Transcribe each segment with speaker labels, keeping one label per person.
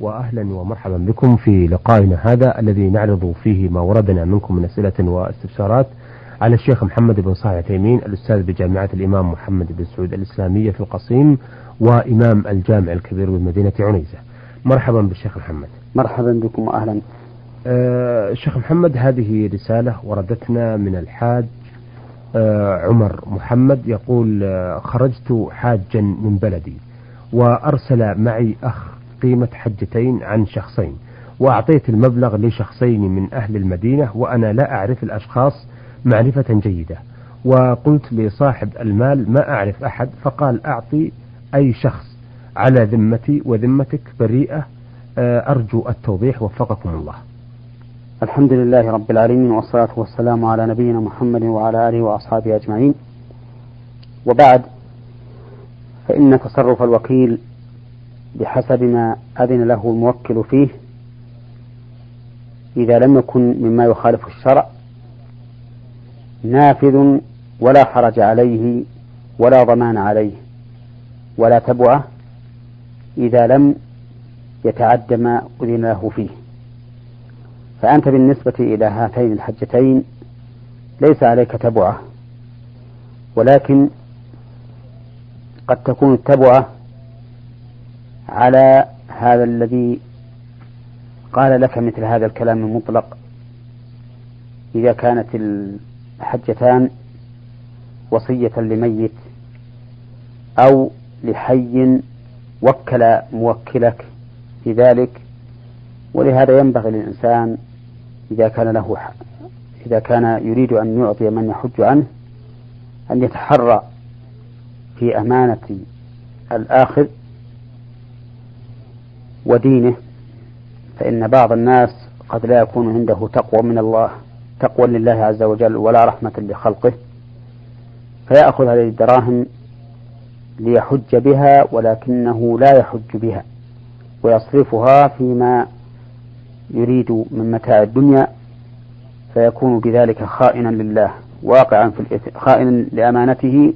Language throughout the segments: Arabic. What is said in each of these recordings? Speaker 1: وأهلا ومرحبا بكم في لقائنا هذا الذي نعرض فيه ما وردنا منكم من أسئلة واستفسارات على الشيخ محمد بن صالح تيمين الأستاذ بجامعة الإمام محمد بن سعود الإسلامية في القصيم وإمام الجامع الكبير بمدينة عنيزة مرحبا بالشيخ محمد
Speaker 2: مرحبا بكم وأهلا
Speaker 1: أه محمد هذه رسالة وردتنا من الحاج أه عمر محمد يقول أه خرجت حاجا من بلدي وأرسل معي أخ قيمة حجتين عن شخصين وأعطيت المبلغ لشخصين من أهل المدينة وأنا لا أعرف الأشخاص معرفة جيدة وقلت لصاحب المال ما أعرف أحد فقال أعطي أي شخص على ذمتي وذمتك بريئة آه، أرجو التوضيح وفقكم الله
Speaker 2: الحمد لله رب العالمين والصلاة والسلام على نبينا محمد وعلى آله وأصحابه أجمعين وبعد فإن تصرف الوكيل بحسب ما أذن له الموكل فيه إذا لم يكن مما يخالف الشرع نافذ ولا حرج عليه ولا ضمان عليه ولا تبعه إذا لم يتعد ما أذن له فيه فأنت بالنسبة إلى هاتين الحجتين ليس عليك تبعة ولكن قد تكون التبعة على هذا الذي قال لك مثل هذا الكلام المطلق إذا كانت الحجتان وصية لميت أو لحي وكل موكلك في ذلك ولهذا ينبغي للإنسان إذا كان له إذا كان يريد أن يعطي من يحج عنه أن يتحرى في أمانة الآخذ ودينه فإن بعض الناس قد لا يكون عنده تقوى من الله تقوى لله عز وجل ولا رحمة لخلقه فيأخذ هذه الدراهم ليحج بها ولكنه لا يحج بها ويصرفها فيما يريد من متاع الدنيا فيكون بذلك خائنا لله واقعا في الإثم خائنا لأمانته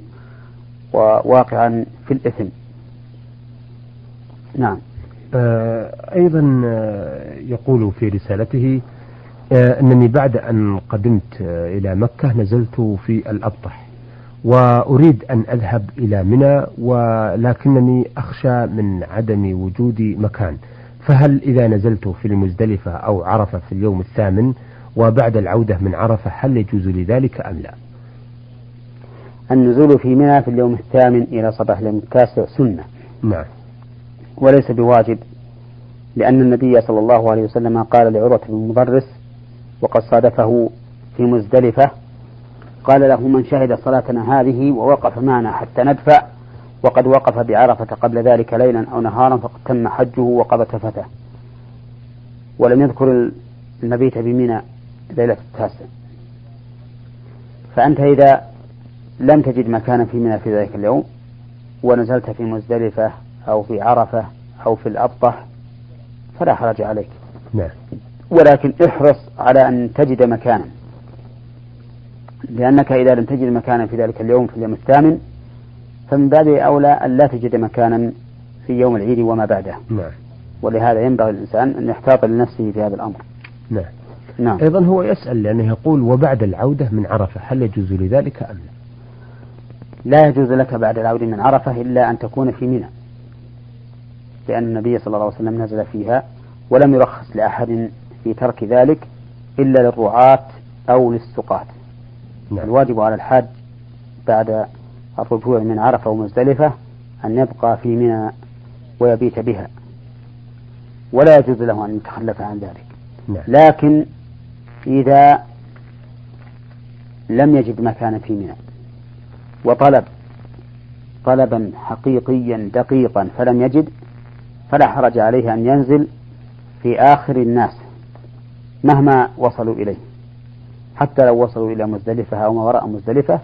Speaker 2: وواقعا في الإثم
Speaker 1: نعم آه، أيضا آه، يقول في رسالته آه، أنني بعد أن قدمت إلى مكة نزلت في الأبطح وأريد أن أذهب إلى منى ولكنني أخشى من عدم وجود مكان فهل إذا نزلت في المزدلفة أو عرفة في اليوم الثامن وبعد العودة من عرفة هل يجوز لذلك أم لا
Speaker 2: النزول في منى في اليوم الثامن إلى صباح اليوم التاسع سنة
Speaker 1: نعم
Speaker 2: وليس بواجب لأن النبي صلى الله عليه وسلم قال لعروة بن المدرس وقد صادفه في مزدلفة قال له من شهد صلاتنا هذه ووقف معنا حتى ندفع وقد وقف بعرفة قبل ذلك ليلا أو نهارا فقد تم حجه وقضى تفته ولم يذكر المبيت بمنى ليلة التاسع فأنت إذا لم تجد مكانا في منى في ذلك اليوم ونزلت في مزدلفة أو في عرفة أو في الأبطة فلا حرج عليك
Speaker 1: نعم
Speaker 2: ولكن احرص على أن تجد مكانا لأنك إذا لم تجد مكانا في ذلك اليوم في اليوم الثامن فمن باب أولى أن لا تجد مكانا في يوم العيد وما بعده
Speaker 1: نعم
Speaker 2: ولهذا ينبغي الإنسان أن يحتاط لنفسه في هذا الأمر
Speaker 1: نعم نعم أيضا هو يسأل لأنه يقول وبعد العودة من عرفة هل يجوز لذلك أم لا
Speaker 2: لا يجوز لك بعد العودة من عرفة إلا أن تكون في منى لأن النبي صلى الله عليه وسلم نزل فيها ولم يرخص لأحد في ترك ذلك إلا للرعاة أو للسقاة نعم. الواجب على الحاج بعد الرجوع من عرفة ومزدلفة أن يبقى في منى ويبيت بها ولا يجوز له أن يتخلف عن ذلك نعم. لكن إذا لم يجد مكان في منى وطلب طلبا حقيقيا دقيقا فلم يجد فلا حرج عليه أن ينزل في آخر الناس مهما وصلوا إليه حتى لو وصلوا إلى مزدلفة أو ما وراء مزدلفة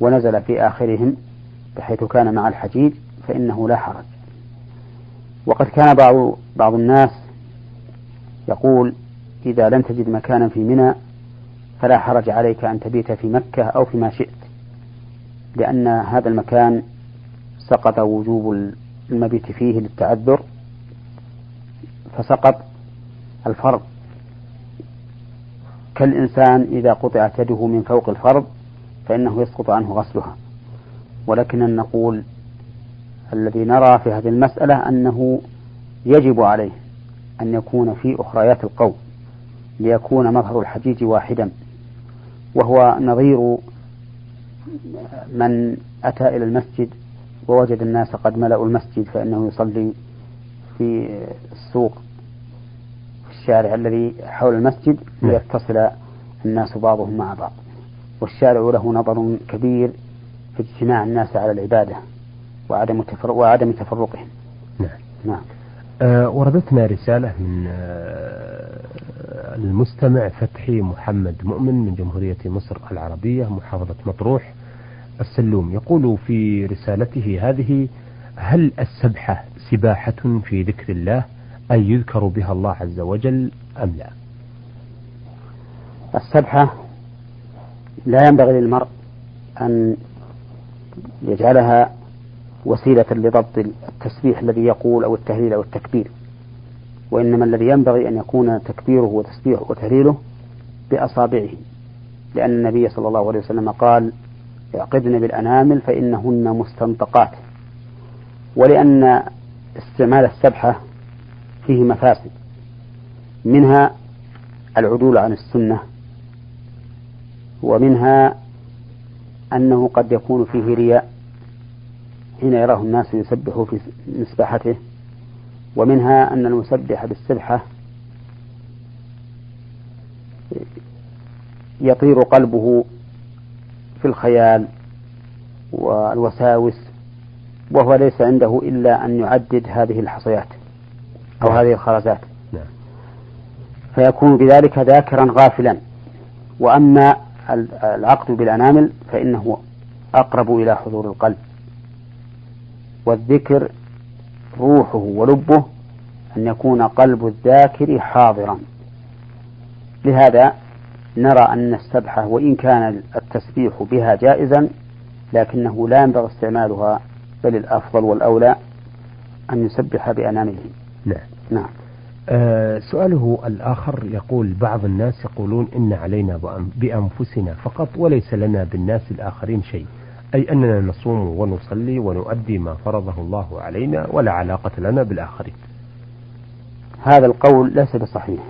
Speaker 2: ونزل في آخرهم بحيث كان مع الحجيج فإنه لا حرج وقد كان بعض بعض الناس يقول إذا لم تجد مكانا في منى فلا حرج عليك أن تبيت في مكة أو فيما شئت لأن هذا المكان سقط وجوب المبيت فيه للتعذر فسقط الفرض كالإنسان إذا قطعت يده من فوق الفرض فإنه يسقط عنه غسلها ولكن نقول الذي نرى في هذه المسألة أنه يجب عليه أن يكون في أخريات القوم ليكون مظهر الحجيج واحدا وهو نظير من أتى إلى المسجد ووجد الناس قد ملأوا المسجد فإنه يصلي في السوق في الشارع الذي حول المسجد نعم. ليتصل الناس بعضهم مع بعض والشارع له نظر كبير في اجتماع الناس على العبادة وعدم تفرق وعدم تفرقهم
Speaker 1: نعم نعم آه وردتنا رسالة من آه المستمع فتحي محمد مؤمن من جمهورية مصر العربية محافظة مطروح السلوم يقول في رسالته هذه هل السبحة سباحة في ذكر الله أي يذكر بها الله عز وجل أم لا
Speaker 2: السبحة لا ينبغي للمرء أن يجعلها وسيلة لضبط التسبيح الذي يقول أو التهليل أو التكبير وإنما الذي ينبغي أن يكون تكبيره وتسبيحه وتهليله بأصابعه لأن النبي صلى الله عليه وسلم قال اعقدن بالأنامل فإنهن مستنطقات ولأن استعمال السبحة فيه مفاسد منها العدول عن السنة ومنها أنه قد يكون فيه رياء حين يراه الناس يسبح في مسبحته ومنها أن المسبح بالسبحة يطير قلبه في الخيال والوساوس وهو ليس عنده إلا أن يعدد هذه الحصيات أو نعم. هذه الخرزات نعم. فيكون بذلك ذاكرا غافلا وأما العقد بالأنامل فإنه أقرب إلى حضور القلب والذكر روحه ولبه أن يكون قلب الذاكر حاضرا لهذا نرى أن السبحة وإن كان التسبيح بها جائزا لكنه لا ينبغي استعمالها بل الأفضل والأولى أن يسبح بأنامله
Speaker 1: نعم نعم آه سؤاله الآخر يقول بعض الناس يقولون إن علينا بأنفسنا فقط وليس لنا بالناس الآخرين شيء أي أننا نصوم ونصلي ونؤدي ما فرضه الله علينا ولا علاقة لنا بالآخرين
Speaker 2: هذا القول ليس بصحيح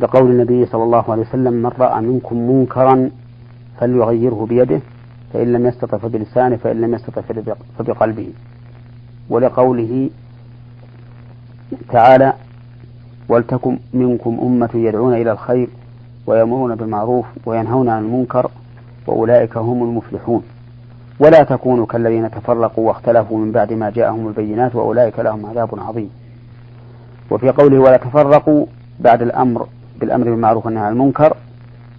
Speaker 2: لقول النبي صلى الله عليه وسلم من رأى منكم منكرا فليغيره بيده فإن لم يستطع فبلسانه فإن لم يستطع فبقلبه ولقوله تعالى ولتكن منكم أمة يدعون إلى الخير ويأمرون بالمعروف وينهون عن المنكر وأولئك هم المفلحون ولا تكونوا كالذين تفرقوا واختلفوا من بعد ما جاءهم البينات وأولئك لهم عذاب عظيم وفي قوله ولا تفرقوا بعد الأمر بالأمر بالمعروف والنهي عن المنكر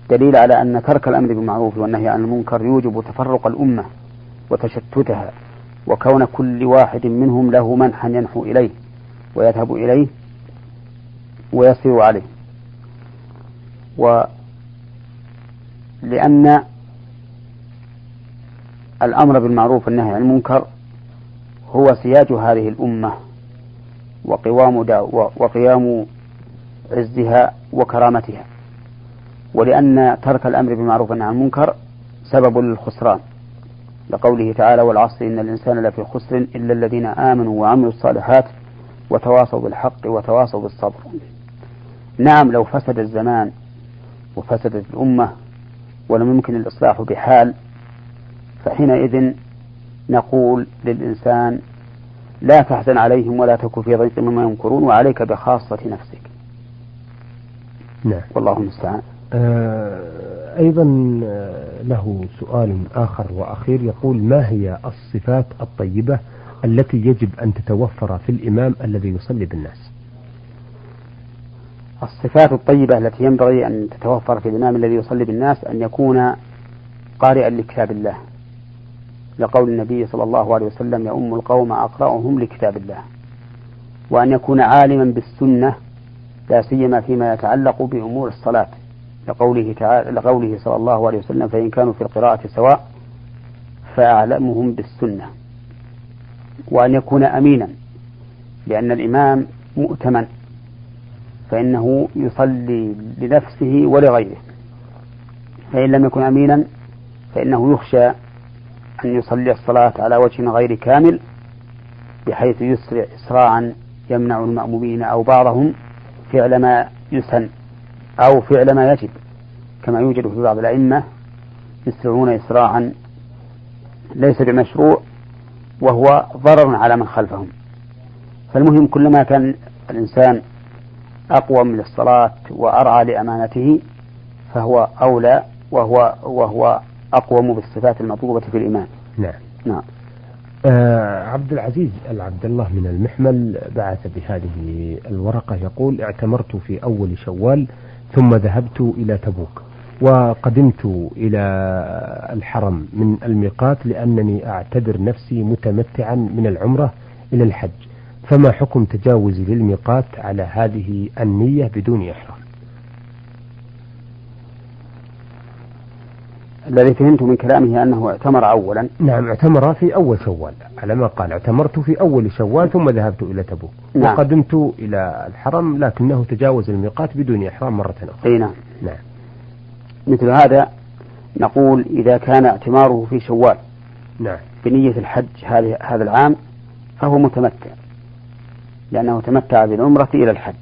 Speaker 2: دليل على أن ترك الأمر بالمعروف والنهي عن المنكر يوجب تفرق الأمة وتشتتها وكون كل واحد منهم له منحا ينحو إليه ويذهب إليه ويسير عليه ولأن الأمر بالمعروف والنهي عن المنكر هو سياج هذه الأمة وقوام وقيام عزها وكرامتها ولأن ترك الأمر بالمعروف والنهي عن المنكر سبب للخسران لقوله تعالى والعصر إن الإنسان لفي خسر إلا الذين آمنوا وعملوا الصالحات وتواصوا بالحق وتواصوا بالصبر نعم لو فسد الزمان وفسدت الأمة ولم يمكن الإصلاح بحال فحينئذ نقول للإنسان لا تحزن عليهم ولا تكن في ضيق مما ينكرون وعليك بخاصة نفسك نعم والله المستعان آه،
Speaker 1: أيضا آه، له سؤال آخر وأخير يقول ما هي الصفات الطيبة التي يجب أن تتوفر في الإمام الذي يصلي بالناس
Speaker 2: الصفات الطيبة التي ينبغي أن تتوفر في الإمام الذي يصلي بالناس أن يكون قارئا لكتاب الله لقول النبي صلى الله عليه وسلم يؤم القوم أقرأهم لكتاب الله وأن يكون عالما بالسنة لا سيما فيما يتعلق بأمور الصلاة لقوله تعالى لقوله صلى الله عليه وسلم فإن كانوا في القراءة سواء فأعلمهم بالسنة وأن يكون أمينا لأن الإمام مؤتمن فإنه يصلي لنفسه ولغيره فإن لم يكن أمينا فإنه يخشى أن يصلي الصلاة على وجه غير كامل بحيث يسرع إسراعا يمنع المأمومين أو بعضهم فعل ما يسن أو فعل ما يجب كما يوجد في بعض الأئمة يسرعون إسراعا ليس بمشروع وهو ضرر على من خلفهم فالمهم كلما كان الإنسان أقوى من الصلاة وأرعى لأمانته فهو أولى وهو وهو أقوم بالصفات المطلوبة في الإيمان.
Speaker 1: نعم. نعم. آه عبد العزيز العبد الله من المحمل بعث بهذه الورقة يقول اعتمرت في أول شوال ثم ذهبت إلى تبوك وقدمت إلى الحرم من الميقات لأنني أعتبر نفسي متمتعا من العمرة إلى الحج فما حكم تجاوزي للميقات على هذه النية بدون إحرام
Speaker 2: الذي فهمت من كلامه أنه اعتمر أولا
Speaker 1: نعم اعتمر في أول شوال على ما قال اعتمرت في أول شوال ثم ذهبت إلى تبوك نعم. وقدمت إلى الحرم لكنه تجاوز الميقات بدون إحرام مرة أخرى نعم. نعم
Speaker 2: مثل هذا نقول إذا كان اعتماره في شوال
Speaker 1: نعم
Speaker 2: بنية الحج هذا العام فهو متمتع لأنه تمتع بالعمرة إلى الحج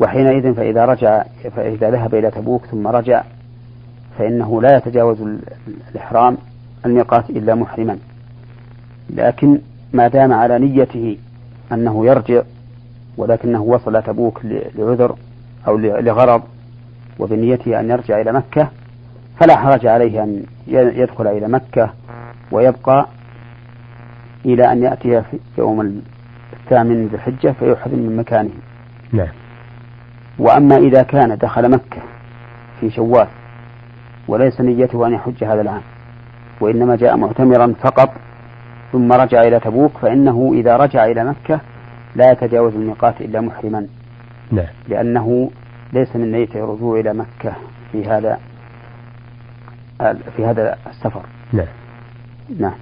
Speaker 2: وحينئذ فإذا رجع فإذا ذهب إلى تبوك ثم رجع فإنه لا يتجاوز الإحرام الميقات إلا محرما لكن ما دام على نيته أنه يرجع ولكنه وصل تبوك لعذر أو لغرض وبنيته أن يرجع إلى مكة فلا حرج عليه أن يدخل إلى مكة ويبقى إلى أن يأتي في يوم الثامن ذي الحجة فيحرم من مكانه
Speaker 1: نعم
Speaker 2: وأما إذا كان دخل مكة في شوال وليس نيته أن يحج هذا العام وإنما جاء معتمرا فقط ثم رجع إلى تبوك فإنه إذا رجع إلى مكة لا يتجاوز الميقات إلا محرما لا. نعم. لأنه ليس من نيته الرجوع إلى مكة في هذا في هذا السفر
Speaker 1: نعم نعم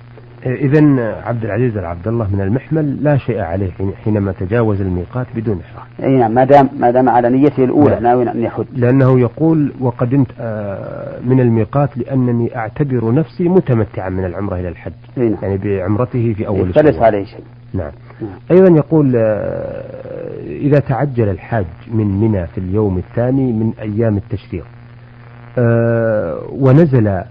Speaker 1: إذا عبد العزيز العبد الله من المحمل لا شيء عليه حينما تجاوز الميقات بدون إحرام.
Speaker 2: أي نعم ما دام ما دام على نيته الأولى نعم. ناوي أن يحج.
Speaker 1: لأنه يقول وقدمت آه، من الميقات لأنني أعتبر نفسي متمتعا من العمرة إلى الحج. نعم. يعني بعمرته في أول الشهر. فلس
Speaker 2: عليه شيء.
Speaker 1: نعم. نعم. أيضا يقول آه، إذا تعجل الحاج من منى في اليوم الثاني من أيام التشريق آه، ونزل آه،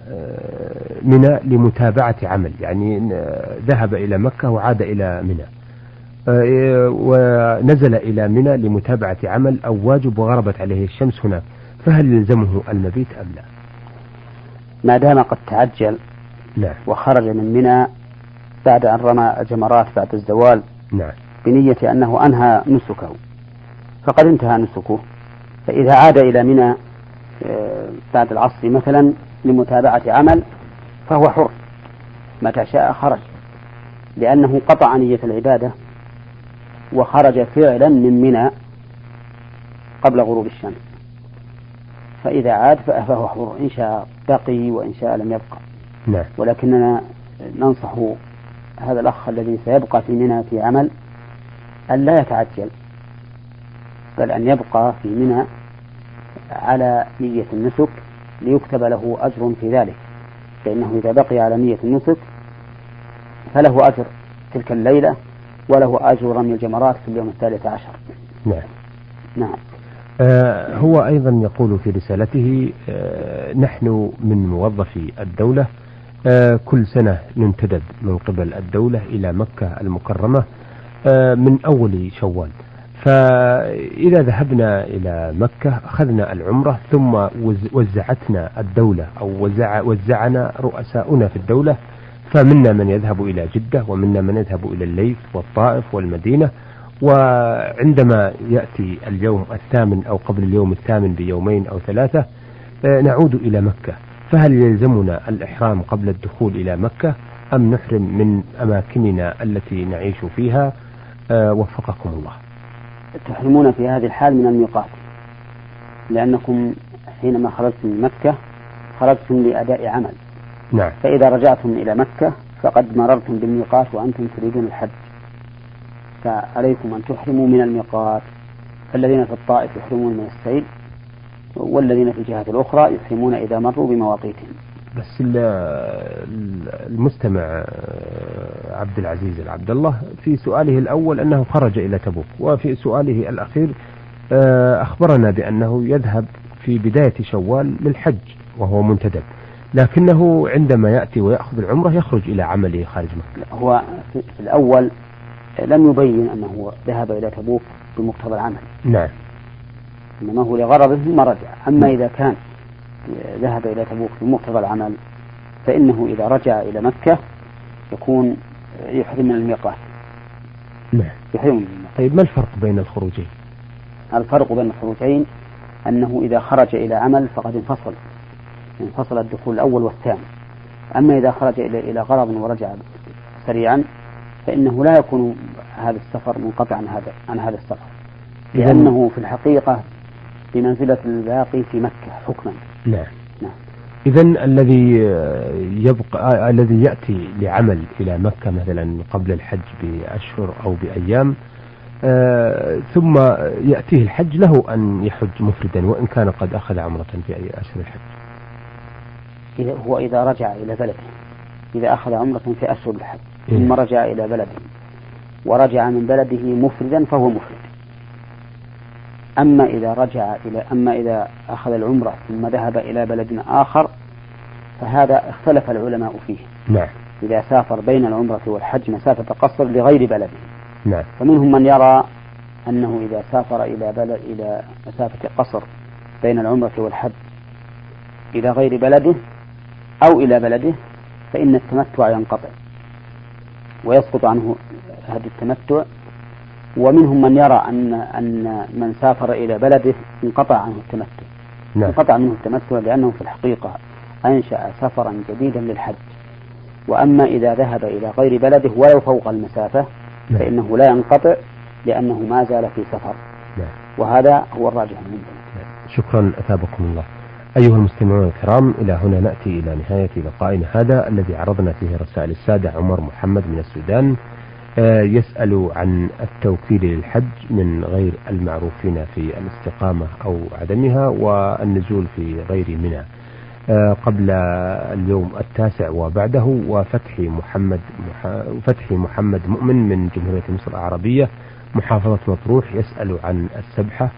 Speaker 1: منى لمتابعة عمل يعني آه، ذهب إلى مكة وعاد إلى منى ونزل إلى منى لمتابعة عمل أو واجب وغربت عليه الشمس هناك فهل يلزمه المبيت أم لا
Speaker 2: ما دام قد تعجل
Speaker 1: نعم.
Speaker 2: وخرج من منى بعد أن رمى الجمرات بعد الزوال نعم. بنية أنه أنهى نسكه فقد انتهى نسكه فإذا عاد إلى منى بعد العصر مثلا لمتابعة عمل فهو حر متى شاء خرج لأنه قطع نية العبادة وخرج فعلا من منى قبل غروب الشمس فإذا عاد فهو حر إن شاء بقي وإن شاء لم يبقى لا. نعم. ولكننا ننصح هذا الأخ الذي سيبقى في منى في عمل أن لا يتعجل بل أن يبقى في منى على نية النسك ليكتب له أجر في ذلك فإنه إذا بقي على نية النسك فله أجر تلك الليلة وله أجر رمي الجمرات في اليوم الثالث عشر
Speaker 1: نعم
Speaker 2: نعم
Speaker 1: آه هو أيضا يقول في رسالته آه نحن من موظفي الدولة آه كل سنة ننتدب من قبل الدولة إلى مكة المكرمة آه، من أول شوال فإذا ذهبنا إلى مكة أخذنا العمرة ثم وزعتنا الدولة أو وزع وزعنا رؤساؤنا في الدولة فمنا من يذهب إلى جدة ومنا من يذهب إلى الليث والطائف والمدينة وعندما يأتي اليوم الثامن أو قبل اليوم الثامن بيومين أو ثلاثة آه، نعود إلى مكة فهل يلزمنا الإحرام قبل الدخول إلى مكة أم نحرم من أماكننا التي نعيش فيها آه، وفقكم الله
Speaker 2: تحرمون في هذه الحال من الميقات لأنكم حينما خرجتم من مكة خرجتم لأداء عمل
Speaker 1: نعم
Speaker 2: فإذا رجعتم إلى مكة فقد مررتم بالميقات وأنتم تريدون الحج فعليكم أن تحرموا من الميقات فالذين في الطائف يحرمون من السيل والذين في الجهات الأخرى يحرمون إذا مروا بمواقيتهم
Speaker 1: بس المستمع آه، عبد العزيز العبد الله في سؤاله الأول أنه خرج إلى تبوك وفي سؤاله الأخير آه، أخبرنا بأنه يذهب في بداية شوال للحج وهو منتدب لكنه عندما يأتي ويأخذ العمرة يخرج إلى عمله خارج مكة
Speaker 2: هو في الأول لم يبين أنه ذهب إلى تبوك بمقتضى العمل
Speaker 1: نعم إنما
Speaker 2: هو لغرضه ثم رجع أما نعم. إذا كان ذهب إلى تبوك بمقتضى العمل فإنه إذا رجع إلى مكة يكون يحرم من الميقات نعم يحرم من
Speaker 1: الميقات طيب ما الفرق بين الخروجين
Speaker 2: الفرق بين الخروجين أنه إذا خرج إلى عمل فقد انفصل انفصل الدخول الأول والثاني أما إذا خرج إلى إلى غرض ورجع سريعا فإنه لا يكون هذا السفر منقطع عن هذا عن هذا السفر يعني لأنه في الحقيقة بمنزلة الباقي في مكة حكما
Speaker 1: نعم, نعم. إذا الذي آه، يبقى آه، الذي يأتي لعمل إلى مكة مثلا قبل الحج بأشهر أو بأيام آه، ثم يأتيه الحج له أن يحج مفردا وإن كان قد أخذ عمرة في أشهر الحج
Speaker 2: إذا هو إذا رجع إلى بلده إذا أخذ عمرة في أشهر الحج إيه. ثم رجع إلى بلده ورجع من بلده مفردا فهو مفرد أما إذا رجع إلى أما إذا أخذ العمرة ثم ذهب إلى بلد آخر فهذا اختلف العلماء فيه
Speaker 1: نعم
Speaker 2: إذا سافر بين العمرة والحج مسافة قصر لغير بلده
Speaker 1: نعم
Speaker 2: فمنهم من يرى أنه إذا سافر إلى بلد إلى مسافة قصر بين العمرة والحج إلى غير بلده أو إلى بلده فإن التمتع ينقطع ويسقط عنه هذا التمتع ومنهم من يرى أن أن من سافر إلى بلده انقطع عنه التمتع
Speaker 1: نعم. انقطع
Speaker 2: منه التمتع لأنه في الحقيقة أنشأ سفرا جديدا للحج وأما إذا ذهب إلى غير بلده ولو فوق المسافة نعم. فإنه لا ينقطع لأنه ما زال في سفر
Speaker 1: نعم.
Speaker 2: وهذا هو الراجح عندنا نعم.
Speaker 1: شكرا أثابكم الله أيها المستمعون الكرام إلى هنا نأتي إلى نهاية لقائنا هذا الذي عرضنا فيه رسائل السادة عمر محمد من السودان آه، يسأل عن التوكيل للحج من غير المعروفين في الاستقامة أو عدمها والنزول في غير منى آه، قبل اليوم التاسع وبعده وفتح محمد فتح محمد مؤمن من جمهورية مصر العربية محافظة مطروح يسأل عن السبحة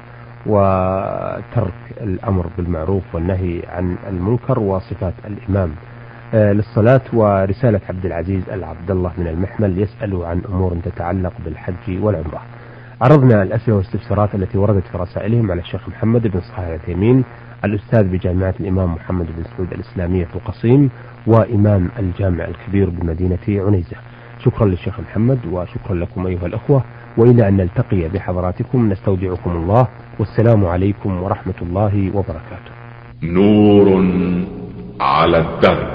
Speaker 1: وترك الأمر بالمعروف والنهي عن المنكر وصفات الإمام آه، للصلاة ورسالة عبد العزيز العبد الله من المحمل يسأل عن أمور تتعلق بالحج والعمرة عرضنا الأسئلة والاستفسارات التي وردت في رسائلهم على الشيخ محمد بن صالح العثيمين الأستاذ بجامعة الإمام محمد بن سعود الإسلامية في القصيم وإمام الجامع الكبير بمدينة عنيزة شكرا للشيخ محمد وشكرا لكم أيها الأخوة وإلى أن نلتقي بحضراتكم نستودعكم الله والسلام عليكم ورحمة الله وبركاته نور على الدرب